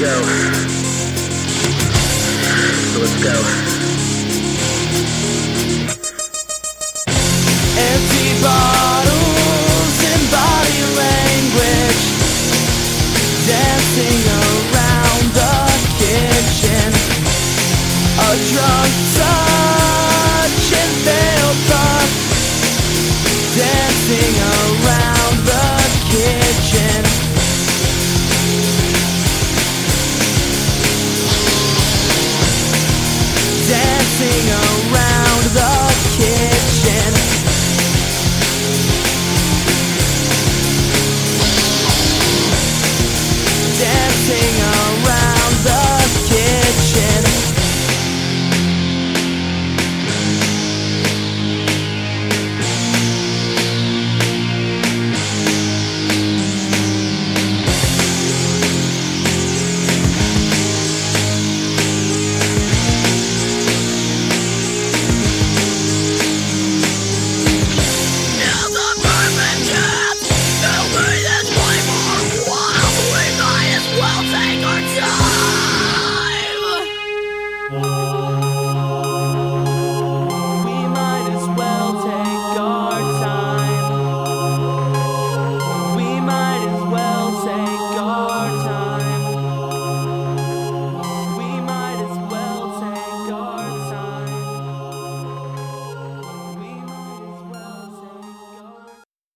Let's go. Let's go. Every